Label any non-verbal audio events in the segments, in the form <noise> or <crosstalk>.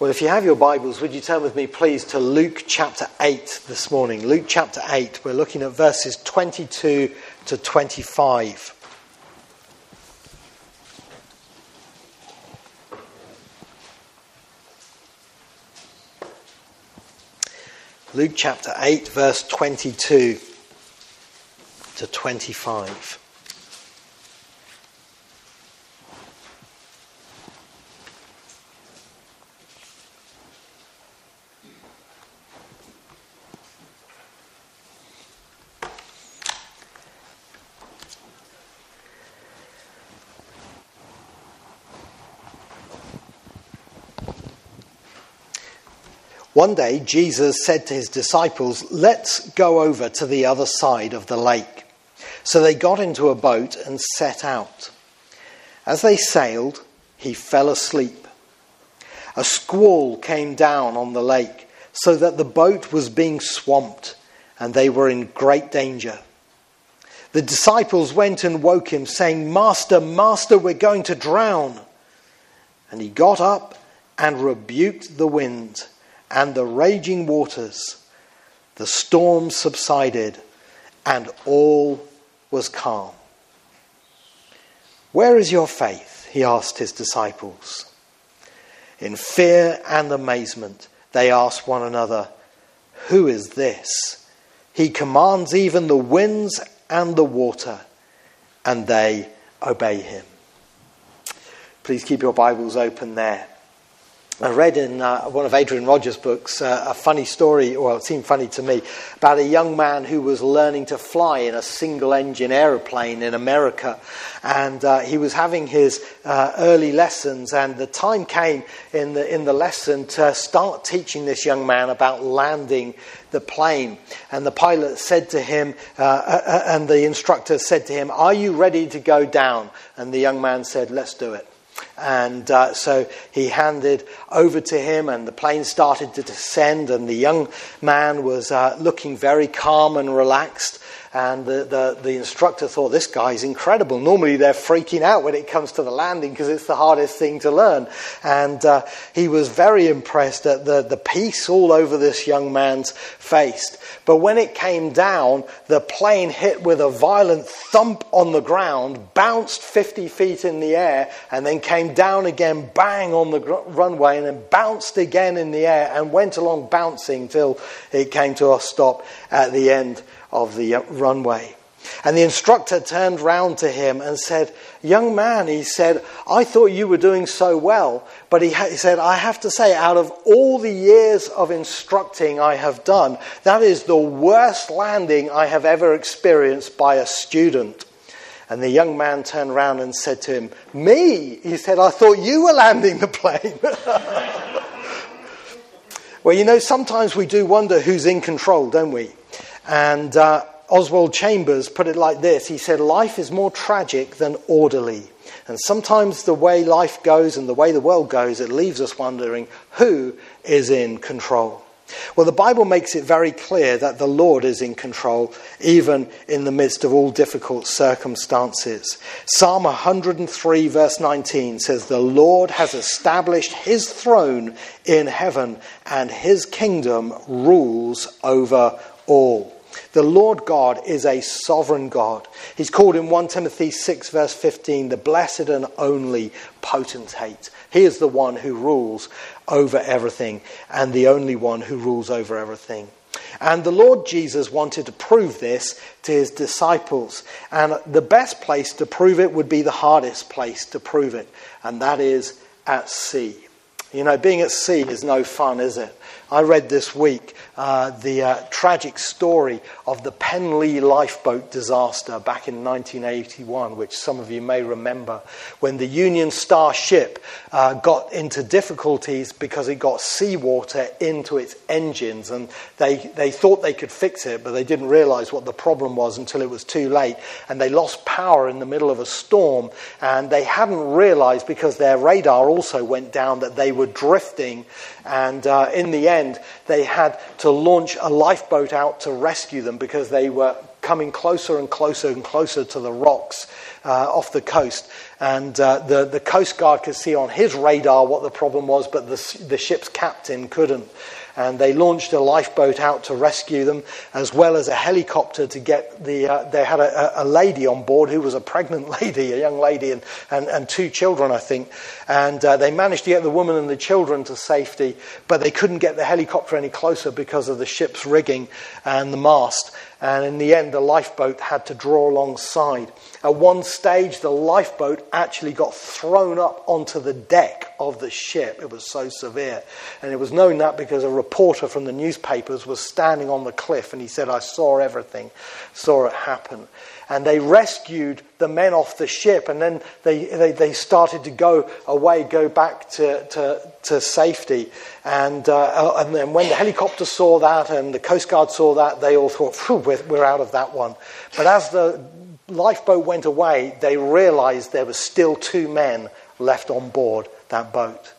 Well, if you have your Bibles, would you turn with me, please, to Luke chapter 8 this morning? Luke chapter 8. We're looking at verses 22 to 25. Luke chapter 8, verse 22 to 25. One day, Jesus said to his disciples, Let's go over to the other side of the lake. So they got into a boat and set out. As they sailed, he fell asleep. A squall came down on the lake, so that the boat was being swamped, and they were in great danger. The disciples went and woke him, saying, Master, Master, we're going to drown. And he got up and rebuked the wind and the raging waters. The storm subsided, and all was calm. Where is your faith? He asked his disciples. In fear and amazement, they asked one another, Who is this? He commands even the winds and the water, and they obey him. Please keep your Bibles open there. I read in uh, one of Adrian Rogers' books uh, a funny story, well, it seemed funny to me, about a young man who was learning to fly in a single engine aeroplane in America. And uh, he was having his uh, early lessons, and the time came in the, in the lesson to start teaching this young man about landing the plane. And the pilot said to him, uh, uh, and the instructor said to him, Are you ready to go down? And the young man said, Let's do it. And uh, so he handed over to him, and the plane started to descend. And the young man was uh, looking very calm and relaxed. And the, the, the, instructor thought, this guy's incredible. Normally they're freaking out when it comes to the landing because it's the hardest thing to learn. And uh, he was very impressed at the, the peace all over this young man's face. But when it came down, the plane hit with a violent thump on the ground, bounced 50 feet in the air, and then came down again, bang on the gr- runway, and then bounced again in the air and went along bouncing till it came to a stop at the end of the uh, runway. And the instructor turned round to him and said, Young man, he said, I thought you were doing so well. But he, ha- he, said, I have to say, out of all the years of instructing I have done, that is the worst landing I have ever experienced by a student. And the young man turned round and said to him, Me? He said, I thought you were landing the plane. <laughs> well, you know, sometimes we do wonder who's in control, don't we? And uh, Oswald Chambers put it like this He said, Life is more tragic than orderly. And sometimes the way life goes and the way the world goes, it leaves us wondering who is in control. Well, the Bible makes it very clear that the Lord is in control, even in the midst of all difficult circumstances. Psalm 103, verse 19 says, The Lord has established his throne in heaven, and his kingdom rules over all. The Lord God is a sovereign God. He's called in 1 Timothy 6, verse 15, the blessed and only potentate. He is the one who rules over everything and the only one who rules over everything. And the Lord Jesus wanted to prove this to his disciples. And the best place to prove it would be the hardest place to prove it, and that is at sea. You know, being at sea is no fun, is it? I read this week uh, the uh, tragic story of the Penlee lifeboat disaster back in 1981, which some of you may remember, when the Union Star ship uh, got into difficulties because it got seawater into its engines. And they, they thought they could fix it, but they didn't realize what the problem was until it was too late. And they lost power in the middle of a storm. And they hadn't realized because their radar also went down that they were drifting. And uh, in the end, they had to launch a lifeboat out to rescue them because they were coming closer and closer and closer to the rocks uh, off the coast. And uh, the, the Coast Guard could see on his radar what the problem was, but the, the ship's captain couldn't and they launched a lifeboat out to rescue them, as well as a helicopter to get the. Uh, they had a, a, lady on board who was a pregnant <laughs> lady, a young lady, and, and, and two children, I think. And uh, they managed to get the woman and the children to safety, but they couldn't get the helicopter any closer because of the ship's rigging and the mast. And in the end, the lifeboat had to draw alongside. At one stage, the lifeboat actually got thrown up onto the deck of the ship. It was so severe. And it was known that because a reporter from the newspapers was standing on the cliff and he said, I saw everything, saw it happen. And they rescued the men off the ship and then they, they, they started to go away, go back to, to, to safety. And, uh, and then when the helicopter saw that and the Coast Guard saw that, they all thought, we're, we're out of that one. But as the lifeboat went away, they realized there were still two men left on board that boat.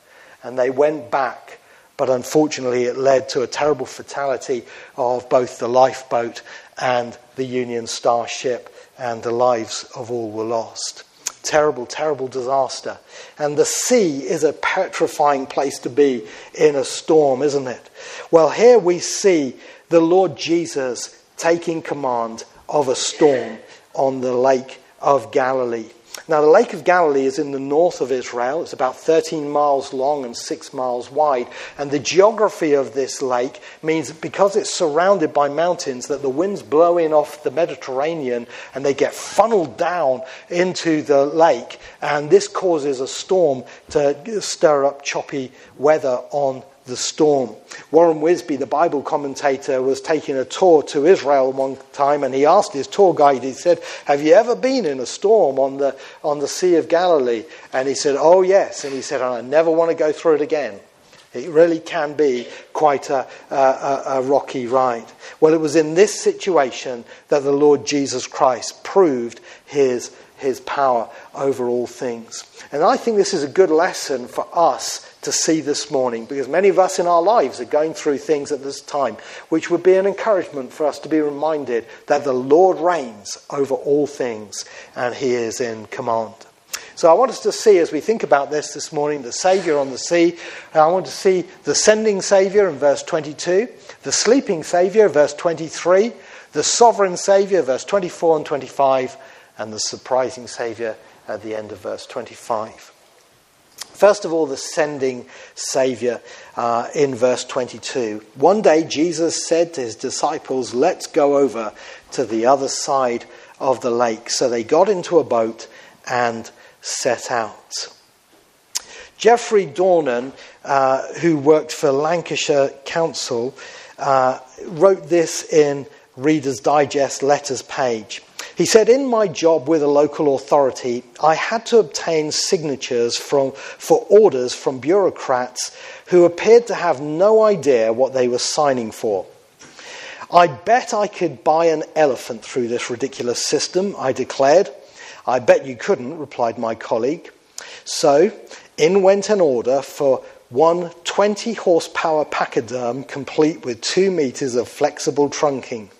And they went back, but unfortunately, it led to a terrible fatality of both the lifeboat and the Union Star ship, and the lives of all were lost. Terrible, terrible disaster. And the sea is a petrifying place to be in a storm, isn't it? Well, here we see the Lord Jesus taking command of a storm on the Lake of Galilee. Now, the Lake of Galilee is in the north of Israel. It's about 13 miles long and 6 miles wide. And the geography of this lake means because it's surrounded by mountains, that the winds blow in off the Mediterranean and they get funneled down into the lake. And this causes a storm to stir up choppy weather on the storm. Warren Wiersbe, the Bible commentator, was taking a tour to Israel one time and he asked his tour guide, he said, Have you ever been in a storm on the, on the Sea of Galilee? And he said, Oh, yes. And he said, I never want to go through it again. It really can be quite a, a, a, rocky ride. Well, it was in this situation that the Lord Jesus Christ proved his, his power over all things. And I think this is a good lesson for us to see this morning because many of us in our lives are going through things at this time, which would be an encouragement for us to be reminded that the Lord reigns over all things and he is in command. So I want us to see, as we think about this this morning, the Saviour on the sea. I want to see the sending Saviour in verse 22, the sleeping Saviour, verse 23, the sovereign Saviour, verse 24 and 25, and the surprising Saviour at the end of verse 25. First of all, the sending Saviour uh, in verse 22. One day Jesus said to his disciples, Let's go over to the other side of the lake. So they got into a boat and set out. Geoffrey Dornan, uh, who worked for Lancashire Council, uh, wrote this in Reader's Digest letters page. He said, In my job with a local authority, I had to obtain signatures from, for orders from bureaucrats who appeared to have no idea what they were signing for. I bet I could buy an elephant through this ridiculous system, I declared. I bet you couldn't, replied my colleague. So, in went an order for one 20 horsepower pachyderm complete with two meters of flexible trunking.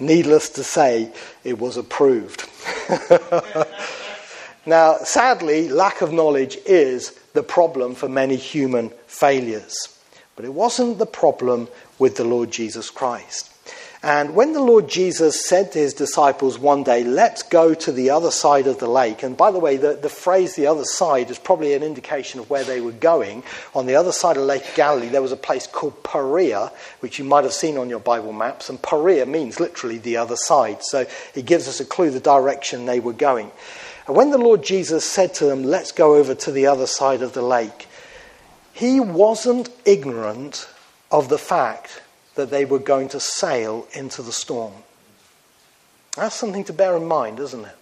Needless to say, it was approved. <laughs> now, sadly, lack of knowledge is the problem for many human failures. But it wasn't the problem with the Lord Jesus Christ. And when the Lord Jesus said to his disciples one day, Let's go to the other side of the lake, and by the way, the, the phrase the other side is probably an indication of where they were going. On the other side of Lake Galilee, there was a place called Perea, which you might have seen on your Bible maps, and Perea means literally the other side. So it gives us a clue the direction they were going. And when the Lord Jesus said to them, Let's go over to the other side of the lake, he wasn't ignorant of the fact that they were going to sail into the storm. That's something to bear in mind, isn't it?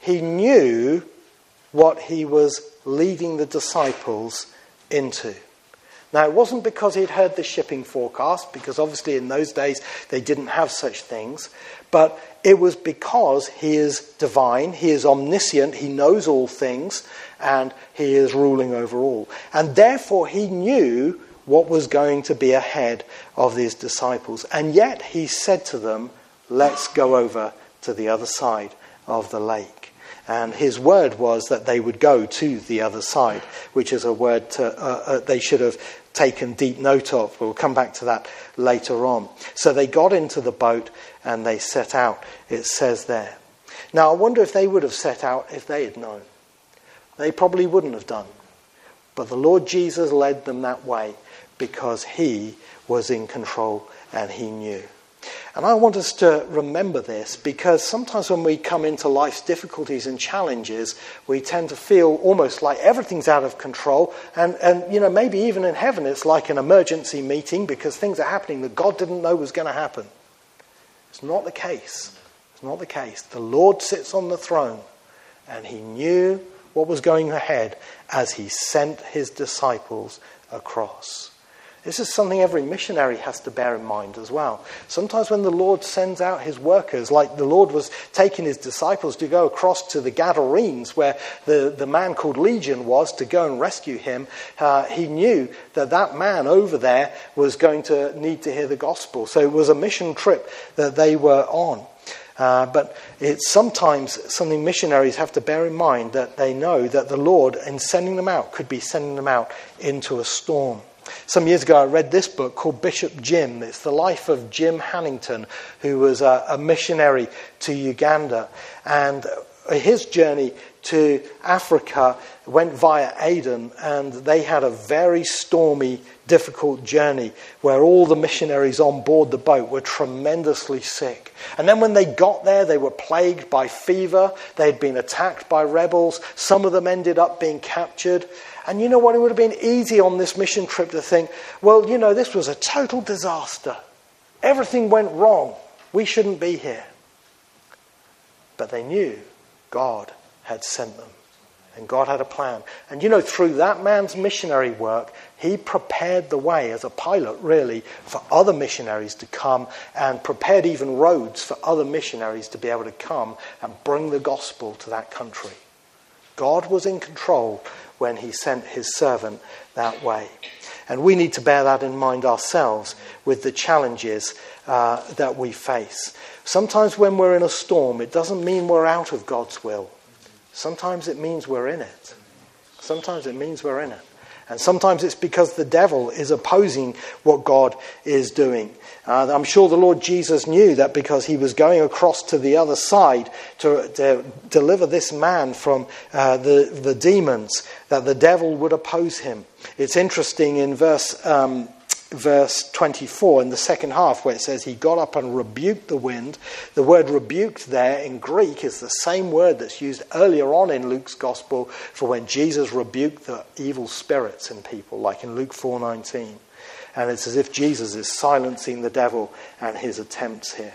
He knew what he was leading the disciples into. Now, it wasn't because he'd heard the shipping forecast, because obviously in those days they didn't have such things, but it was because he is divine, he is omniscient, he knows all things, and he is ruling over all. And therefore he knew what was going to be ahead of these disciples. And yet he said to them, Let's go over to the other side of the lake. And his word was that they would go to the other side, which is a word to, uh, uh, they should have taken deep note of. We'll come back to that later on. So they got into the boat and they set out, it says there. Now, I wonder if they would have set out if they had known. They probably wouldn't have done. But the Lord Jesus led them that way because he was in control and he knew. And I want us to remember this because sometimes when we come into life's difficulties and challenges, we tend to feel almost like everything's out of control. And, and, you know, maybe even in heaven it's like an emergency meeting because things are happening that God didn't know was going to happen. It's not the case. It's not the case. The Lord sits on the throne and he knew what was going ahead as he sent his disciples across. This is something every missionary has to bear in mind as well. Sometimes when the Lord sends out his workers, like the Lord was taking his disciples to go across to the Gadarenes, where the, the man called Legion was, to go and rescue him, uh, he knew that that man over there was going to need to hear the gospel. So it was a mission trip that they were on. Uh, but it's sometimes something missionaries have to bear in mind that they know that the Lord, in sending them out, could be sending them out into a storm. Some years ago, I read this book called Bishop Jim. It's the life of Jim Hannington, who was a, a missionary to Uganda. And his journey to Africa went via Aden, and they had a very stormy, difficult journey where all the missionaries on board the boat were tremendously sick. And then when they got there, they were plagued by fever, they'd been attacked by rebels, some of them ended up being captured. And you know what? It would have been easy on this mission trip to think, well, you know, this was a total disaster. Everything went wrong. We shouldn't be here. But they knew God had sent them. And God had a plan. And you know, through that man's missionary work, he prepared the way as a pilot, really, for other missionaries to come and prepared even roads for other missionaries to be able to come and bring the gospel to that country. God was in control when he sent his servant that way. And we need to bear that in mind ourselves with the challenges uh, that we face. Sometimes when we're in a storm, it doesn't mean we're out of God's will. Sometimes it means we're in it. Sometimes it means we're in it. And sometimes it's because the devil is opposing what God is doing. Uh, I'm sure the Lord Jesus knew that because he was going across to the other side to, to deliver this man from uh, the, the demons, that the devil would oppose him. It's interesting in verse um, verse 24 in the second half where it says he got up and rebuked the wind. The word rebuked there in Greek is the same word that's used earlier on in Luke's gospel for when Jesus rebuked the evil spirits in people, like in Luke 4:19. And it's as if Jesus is silencing the devil and his attempts here.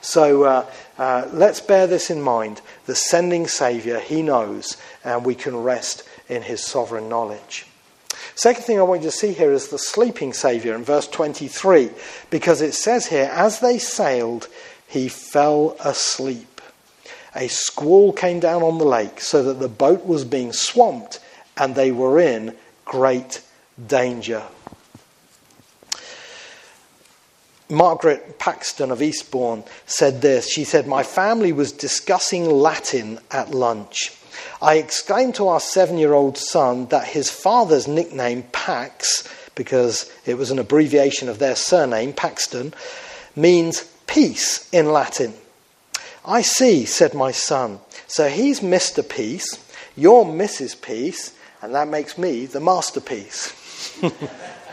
So uh, uh, let's bear this in mind. The sending Saviour, he knows, and we can rest in his sovereign knowledge. Second thing I want you to see here is the sleeping Saviour in verse 23, because it says here, as they sailed, he fell asleep. A squall came down on the lake so that the boat was being swamped and they were in great danger. Margaret Paxton of Eastbourne said this. She said, My family was discussing Latin at lunch. I exclaimed to our seven year old son that his father's nickname, Pax, because it was an abbreviation of their surname, Paxton, means peace in Latin. I see, said my son. So he's Mr. Peace, you're Mrs. Peace, and that makes me the masterpiece. <laughs>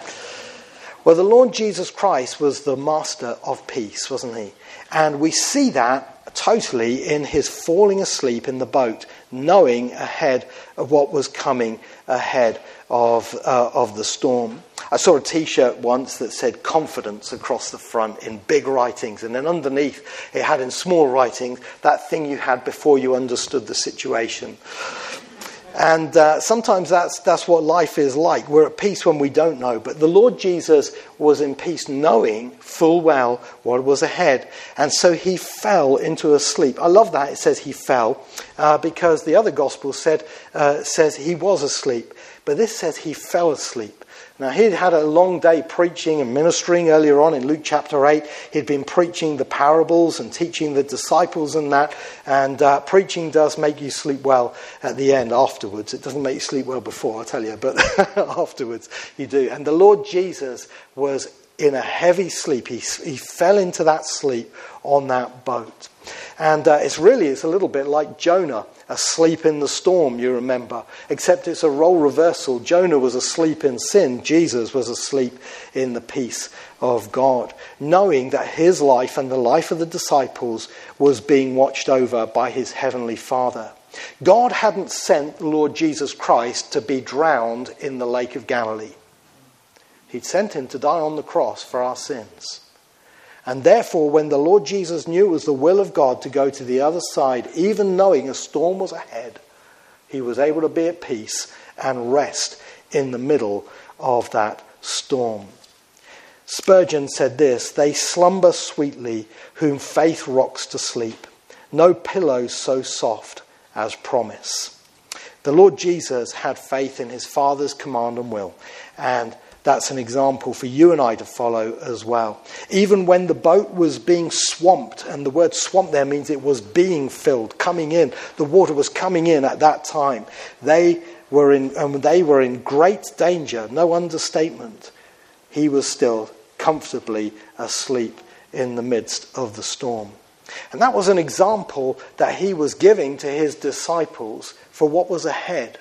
well, the Lord Jesus Christ was the master of peace, wasn't he? And we see that totally in his falling asleep in the boat, knowing ahead of what was coming ahead of, uh, of the storm. I saw a t shirt once that said confidence across the front in big writings, and then underneath it had in small writings that thing you had before you understood the situation. And uh, sometimes that's, that's what life is like. We're at peace when we don't know. But the Lord Jesus was in peace, knowing full well what was ahead. And so he fell into a sleep. I love that it says he fell, uh, because the other gospel said, uh, says he was asleep. But this says he fell asleep. Now, he'd had a long day preaching and ministering earlier on in Luke chapter 8. He'd been preaching the parables and teaching the disciples and that. And uh, preaching does make you sleep well at the end afterwards. It doesn't make you sleep well before, I tell you, but <laughs> afterwards you do. And the Lord Jesus was in a heavy sleep. He, he fell into that sleep on that boat. And uh, it's really, it's a little bit like Jonah asleep in the storm, you remember, except it's a role reversal. Jonah was asleep in sin, Jesus was asleep in the peace of God, knowing that his life and the life of the disciples was being watched over by his heavenly Father. God hadn't sent the Lord Jesus Christ to be drowned in the Lake of Galilee. He'd sent him to die on the cross for our sins. And therefore, when the Lord Jesus knew it was the will of God to go to the other side, even knowing a storm was ahead, he was able to be at peace and rest in the middle of that storm. Spurgeon said this They slumber sweetly, whom faith rocks to sleep. No pillow so soft as promise. The Lord Jesus had faith in his Father's command and will, and that's an example for you and I to follow as well. Even when the boat was being swamped, and the word swamp there means it was being filled, coming in, the water was coming in at that time. They were in, and they were in great danger, no understatement. He was still comfortably asleep in the midst of the storm. And that was an example that he was giving to his disciples for what was ahead.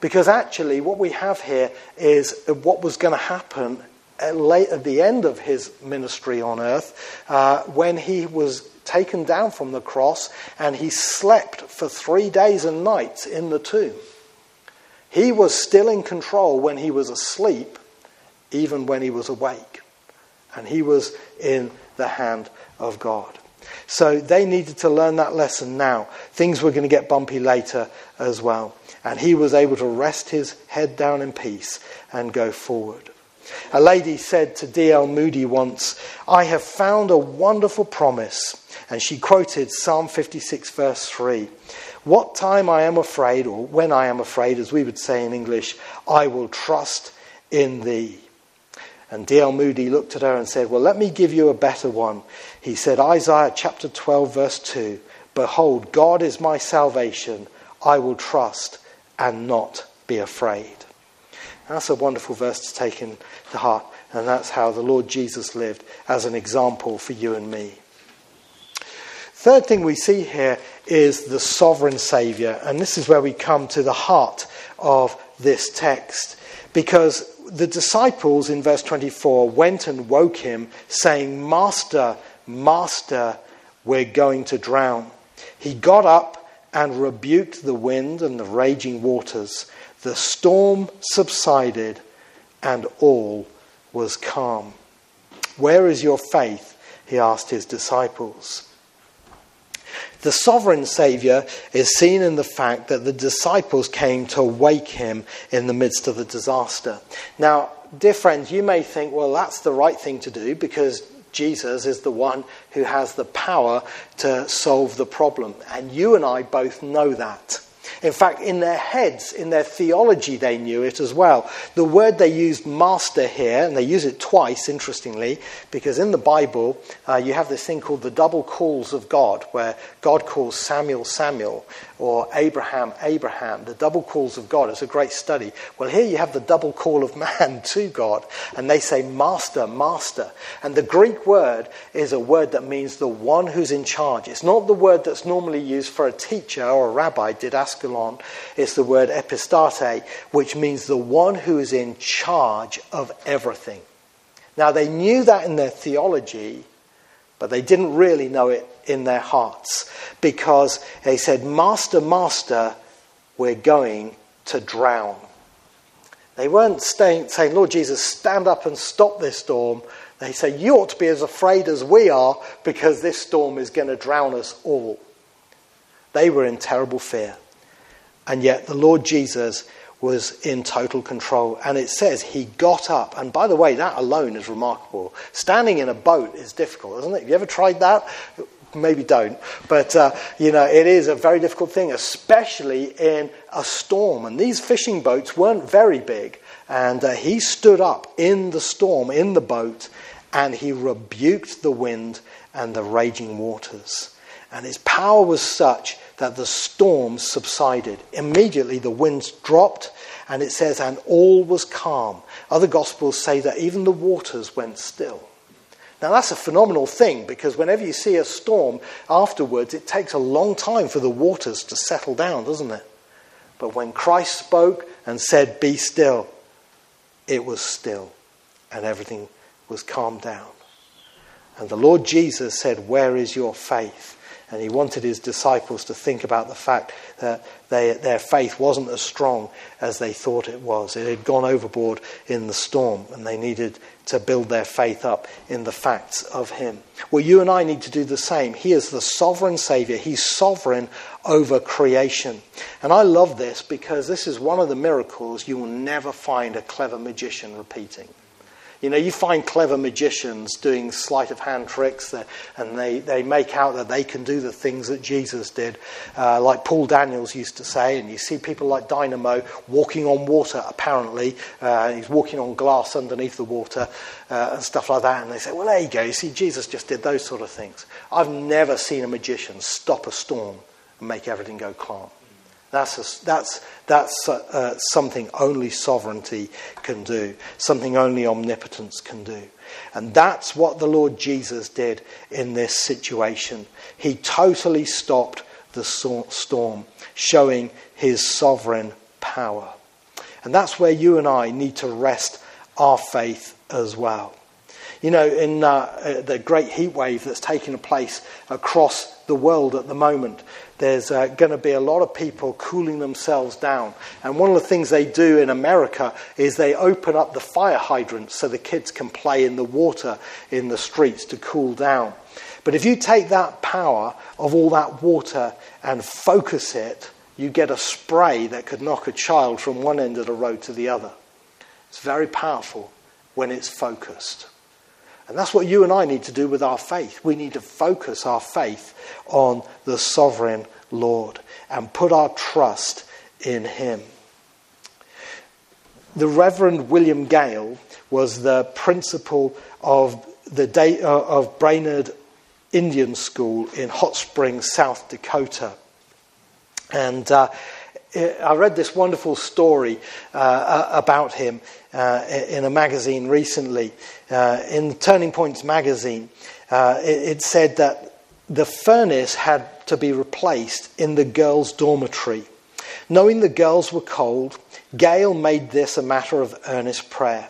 Because actually, what we have here is what was going to happen at, late, at the end of his ministry on earth uh, when he was taken down from the cross and he slept for three days and nights in the tomb. He was still in control when he was asleep, even when he was awake. And he was in the hand of God. So they needed to learn that lesson now. Things were going to get bumpy later as well and he was able to rest his head down in peace and go forward. A lady said to D.L. Moody once, I have found a wonderful promise. And she quoted Psalm 56, verse 3. What time I am afraid, or when I am afraid, as we would say in English, I will trust in thee. And D.L. Moody looked at her and said, Well, let me give you a better one. He said, Isaiah chapter 12, verse 2 Behold, God is my salvation. I will trust and not be afraid. That's a wonderful verse to take in the heart, and that's how the Lord Jesus lived as an example for you and me. Third thing we see here is the sovereign Saviour, and this is where we come to the heart of this text. Because the disciples in verse 24 went and woke him, saying, Master, Master, we're going to drown. He got up and rebuked the wind and the raging waters. The storm subsided and all was calm. Where is your faith? He asked his disciples. The sovereign Saviour is seen in the fact that the disciples came to wake him in the midst of the disaster. Now, dear friends, you may think, well, that's the right thing to do because Jesus is the one who has the power to solve the problem. And you and I both know that. In fact, in their heads, in their theology, they knew it as well. The word they used, master, here, and they use it twice, interestingly, because in the Bible, uh, you have this thing called the double calls of God, where God calls Samuel, Samuel, or Abraham, Abraham. The double calls of God. It's a great study. Well, here you have the double call of <laughs> man to God, and they say, Master, Master. And the Greek word is a word that means the one who's in charge. It's not the word that's normally used for a teacher or a rabbi, did didaskalon. It's the word epistate, which means the one who is in charge of everything. Now, they knew that in their theology, but they didn't really know it in their hearts because they said, Master, Master, we're going to drown. They weren't staying, saying, Lord Jesus, stand up and stop this storm. They say, You ought to be as afraid as we are because this storm is going to drown us all. They were in terrible fear. And yet the Lord Jesus was in total control. And it says he got up. And by the way, that alone is remarkable. Standing in a boat is difficult, isn't it? Have you ever tried that? Maybe don't. But, uh, you know, it is a very difficult thing, especially in a storm. And these fishing boats weren't very big. And uh, he stood up in the storm, in the boat, and he rebuked the wind and the raging waters. And his power was such that the storm subsided. Immediately the winds dropped, and it says, and all was calm. Other gospels say that even the waters went still. Now, that's a phenomenal thing because whenever you see a storm afterwards, it takes a long time for the waters to settle down, doesn't it? But when Christ spoke and said, Be still, it was still, and everything was calmed down. And the Lord Jesus said, Where is your faith? And he wanted his disciples to think about the fact that they, their faith wasn't as strong as they thought it was. It had gone overboard in the storm, and they needed to build their faith up in the facts of him. Well, you and I need to do the same. He is the sovereign Savior, He's sovereign over creation. And I love this because this is one of the miracles you will never find a clever magician repeating. You know, you find clever magicians doing sleight of hand tricks that, and they, they make out that they can do the things that Jesus did, uh, like Paul Daniels used to say. And you see people like Dynamo walking on water, apparently. Uh, he's walking on glass underneath the water uh, and stuff like that. And they say, well, there you go. You see, Jesus just did those sort of things. I've never seen a magician stop a storm and make everything go calm. That's, a, that's, that's uh, uh, something only sovereignty can do, something only omnipotence can do. And that's what the Lord Jesus did in this situation. He totally stopped the storm, showing his sovereign power. And that's where you and I need to rest our faith as well. You know, in uh, the great heat wave that's taking place across the world at the moment, there's uh, going to be a lot of people cooling themselves down. And one of the things they do in America is they open up the fire hydrants so the kids can play in the water in the streets to cool down. But if you take that power of all that water and focus it, you get a spray that could knock a child from one end of the road to the other. It's very powerful when it's focused. And that's what you and I need to do with our faith. We need to focus our faith on the sovereign Lord and put our trust in Him. The Reverend William Gale was the principal of the day, uh, of Brainerd Indian School in Hot Springs, South Dakota. And uh, I read this wonderful story uh, about him uh, in a magazine recently. Uh, in Turning Points magazine, uh, it, it, said that the furnace had to be replaced in the girls' dormitory. Knowing the girls were cold, Gale made this a matter of earnest prayer.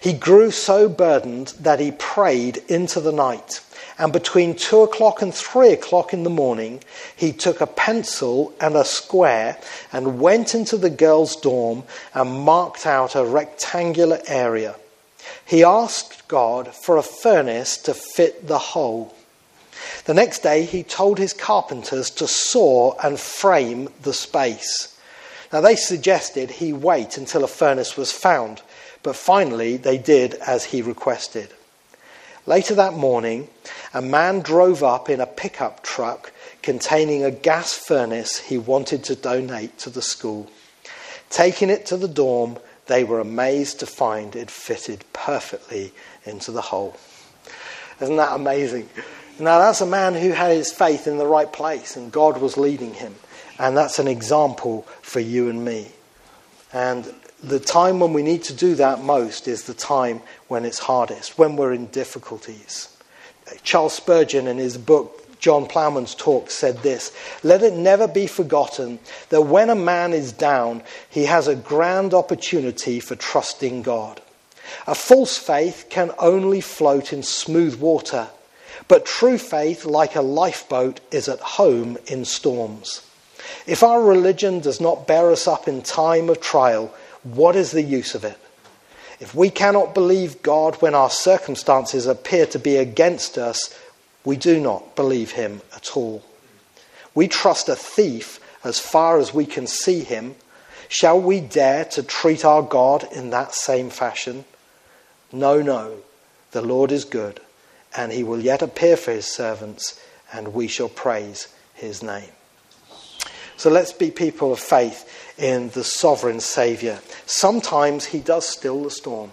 He grew so burdened that he prayed into the night. And between two o'clock and three o'clock in the morning, he took a pencil and a square and went into the girls' dorm and marked out a rectangular area. He asked God for a furnace to fit the hole. The next day, he told his carpenters to saw and frame the space. Now, they suggested he wait until a furnace was found, but finally they did as he requested. Later that morning, a man drove up in a pickup truck containing a gas furnace he wanted to donate to the school. Taking it to the dorm, they were amazed to find it fitted perfectly into the hole. Isn't that amazing? Now, that's a man who had his faith in the right place and God was leading him. And that's an example for you and me. And the time when we need to do that most is the time when it's hardest, when we're in difficulties. Charles Spurgeon, in his book, John Ploughman's Talk, said this Let it never be forgotten that when a man is down, he has a grand opportunity for trusting God. A false faith can only float in smooth water, but true faith, like a lifeboat, is at home in storms. If our religion does not bear us up in time of trial, what is the use of it? If we cannot believe God when our circumstances appear to be against us, we do not believe him at all. We trust a thief as far as we can see him. Shall we dare to treat our God in that same fashion? No, no. The Lord is good, and he will yet appear for his servants, and we shall praise his name. So let's be people of faith in the sovereign Saviour. Sometimes he does still the storm.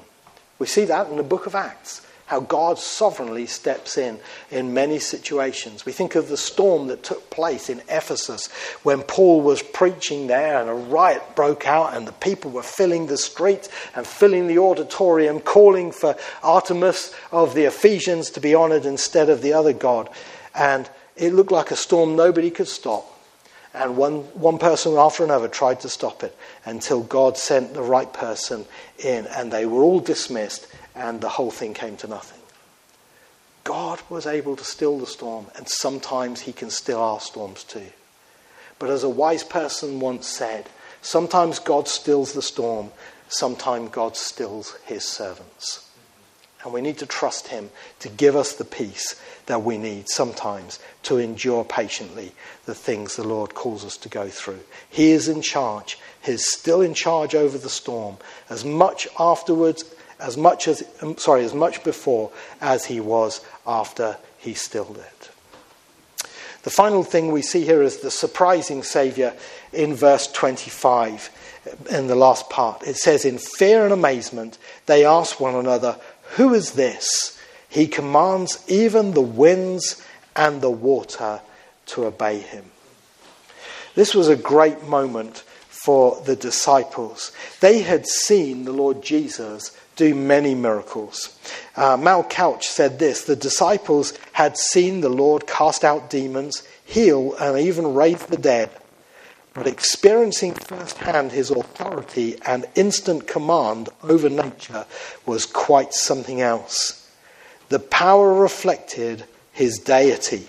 We see that in the book of Acts how God sovereignly steps in in many situations. We think of the storm that took place in Ephesus when Paul was preaching there and a riot broke out and the people were filling the streets and filling the auditorium, calling for Artemis of the Ephesians to be honored instead of the other God. And it looked like a storm nobody could stop. And one, one person after another tried to stop it until God sent the right person in, and they were all dismissed and the whole thing came to nothing. God was able to still the storm, and sometimes He can still our storms too. But as a wise person once said, sometimes God stills the storm, sometimes God stills His servants. And we need to trust Him to give us the peace that we need sometimes to endure patiently the things the Lord calls us to go through. He is in charge. He's still in charge over the storm. As much afterwards as much as um, sorry, as much before as he was after he stilled it. The final thing we see here is the surprising Saviour in verse 25, in the last part. It says, In fear and amazement, they ask one another, Who is this? He commands even the winds and the water to obey him. This was a great moment for the disciples. They had seen the Lord Jesus do many miracles. Uh, Mal Couch said this The disciples had seen the Lord cast out demons, heal, and even raise the dead. But experiencing firsthand his authority and instant command over nature was quite something else. The power reflected his deity.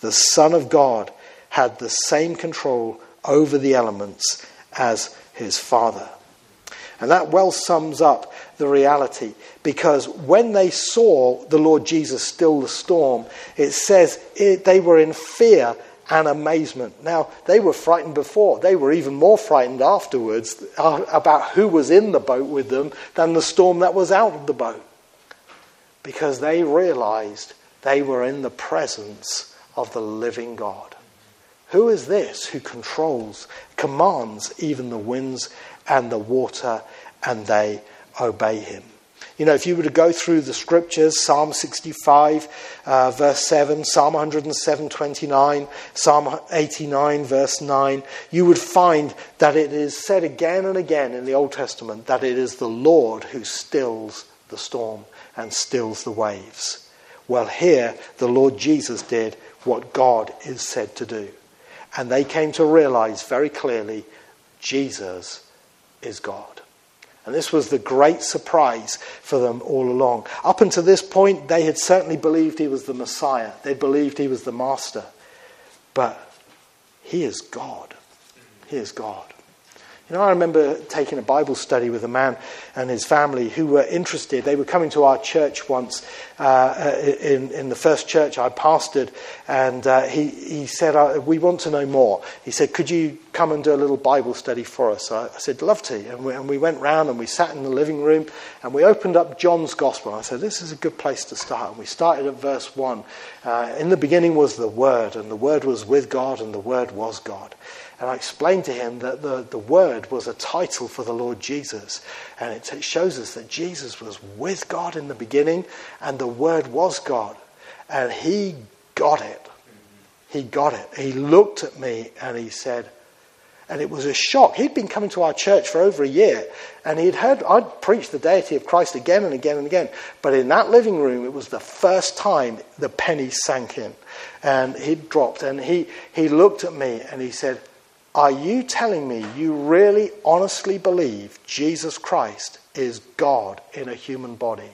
The Son of God had the same control over the elements as his Father. And that well sums up the reality because when they saw the Lord Jesus still the storm, it says it, they were in fear and amazement. Now, they were frightened before. They were even more frightened afterwards uh, about who was in the boat with them than the storm that was out of the boat. Because they realized they were in the presence of the living God. Who is this who controls, commands even the winds and the water, and they obey him. You know, if you were to go through the scriptures, Psalm 65, uh, verse 7, Psalm 107, 29, Psalm 89, verse 9, you would find that it is said again and again in the Old Testament that it is the Lord who stills the storm and stills the waves. Well, here, the Lord Jesus did what God is said to do. And they came to realize very clearly Jesus is God. And this was the great surprise for them all along. Up until this point, they had certainly believed he was the Messiah, they believed he was the Master. But he is God. He is God. You know, I remember taking a Bible study with a man and his family who were interested. They were coming to our church once, uh, in, in the first church I pastored, and uh, he, he said, uh, We want to know more. He said, Could you come and do a little Bible study for us? I, I said, Love to. And we, and we went round and we sat in the living room and we opened up John's Gospel. I said, This is a good place to start. And we started at verse 1. Uh, in the beginning was the Word, and the Word was with God, and the Word was God. And I explained to him that the, the word was a title for the Lord Jesus. And it, it shows us that Jesus was with God in the beginning, and the word was God. And he got it. He got it. He looked at me and he said, and it was a shock. He'd been coming to our church for over a year, and he'd heard I'd preached the deity of Christ again and again and again. But in that living room, it was the first time the penny sank in, and he dropped. And he he looked at me and he said, are you telling me you really honestly believe Jesus Christ is God in a human body?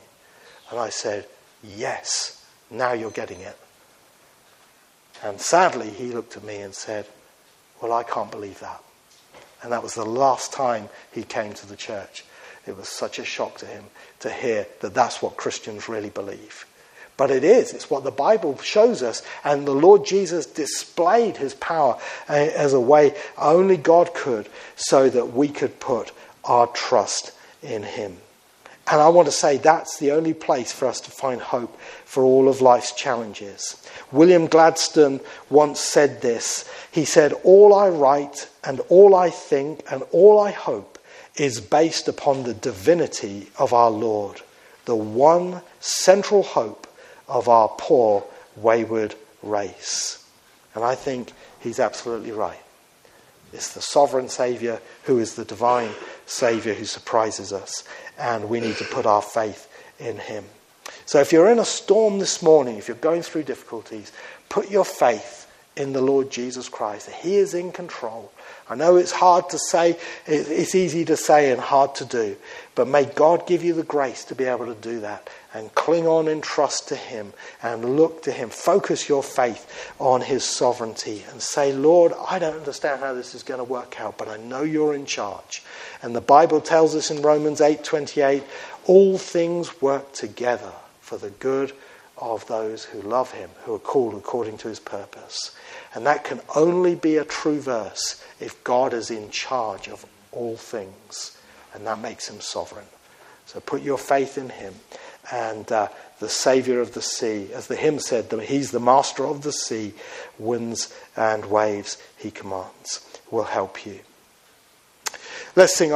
And I said, Yes, now you're getting it. And sadly, he looked at me and said, Well, I can't believe that. And that was the last time he came to the church. It was such a shock to him to hear that that's what Christians really believe. But it is. It's what the Bible shows us. And the Lord Jesus displayed his power uh, as a way only God could so that we could put our trust in him. And I want to say that's the only place for us to find hope for all of life's challenges. William Gladstone once said this. He said, All I write and all I think and all I hope is based upon the divinity of our Lord, the one central hope of our poor, wayward race. And I think he's absolutely right. It's the sovereign Saviour who is the divine Saviour who surprises us, and we need to put our faith in him. So if you're in a storm this morning, if you're going through difficulties, put your faith in the Lord Jesus Christ. He is in control. I know it's hard to say, it's easy to say and hard to do, but may God give you the grace to be able to do that and cling on in trust to Him and look to Him. Focus your faith on His sovereignty and say, Lord, I don't understand how this is going to work out, but I know you're in charge. And the Bible tells us in Romans 8:28, all things work together for the good of those who love Him, who are called according to His purpose. And that can only be a true verse if God is in charge of all things, and that makes him sovereign. So put your faith in him. And uh, the Saviour of the sea, as the hymn said, he's the master of the sea, winds and waves he commands, will help you. Let's sing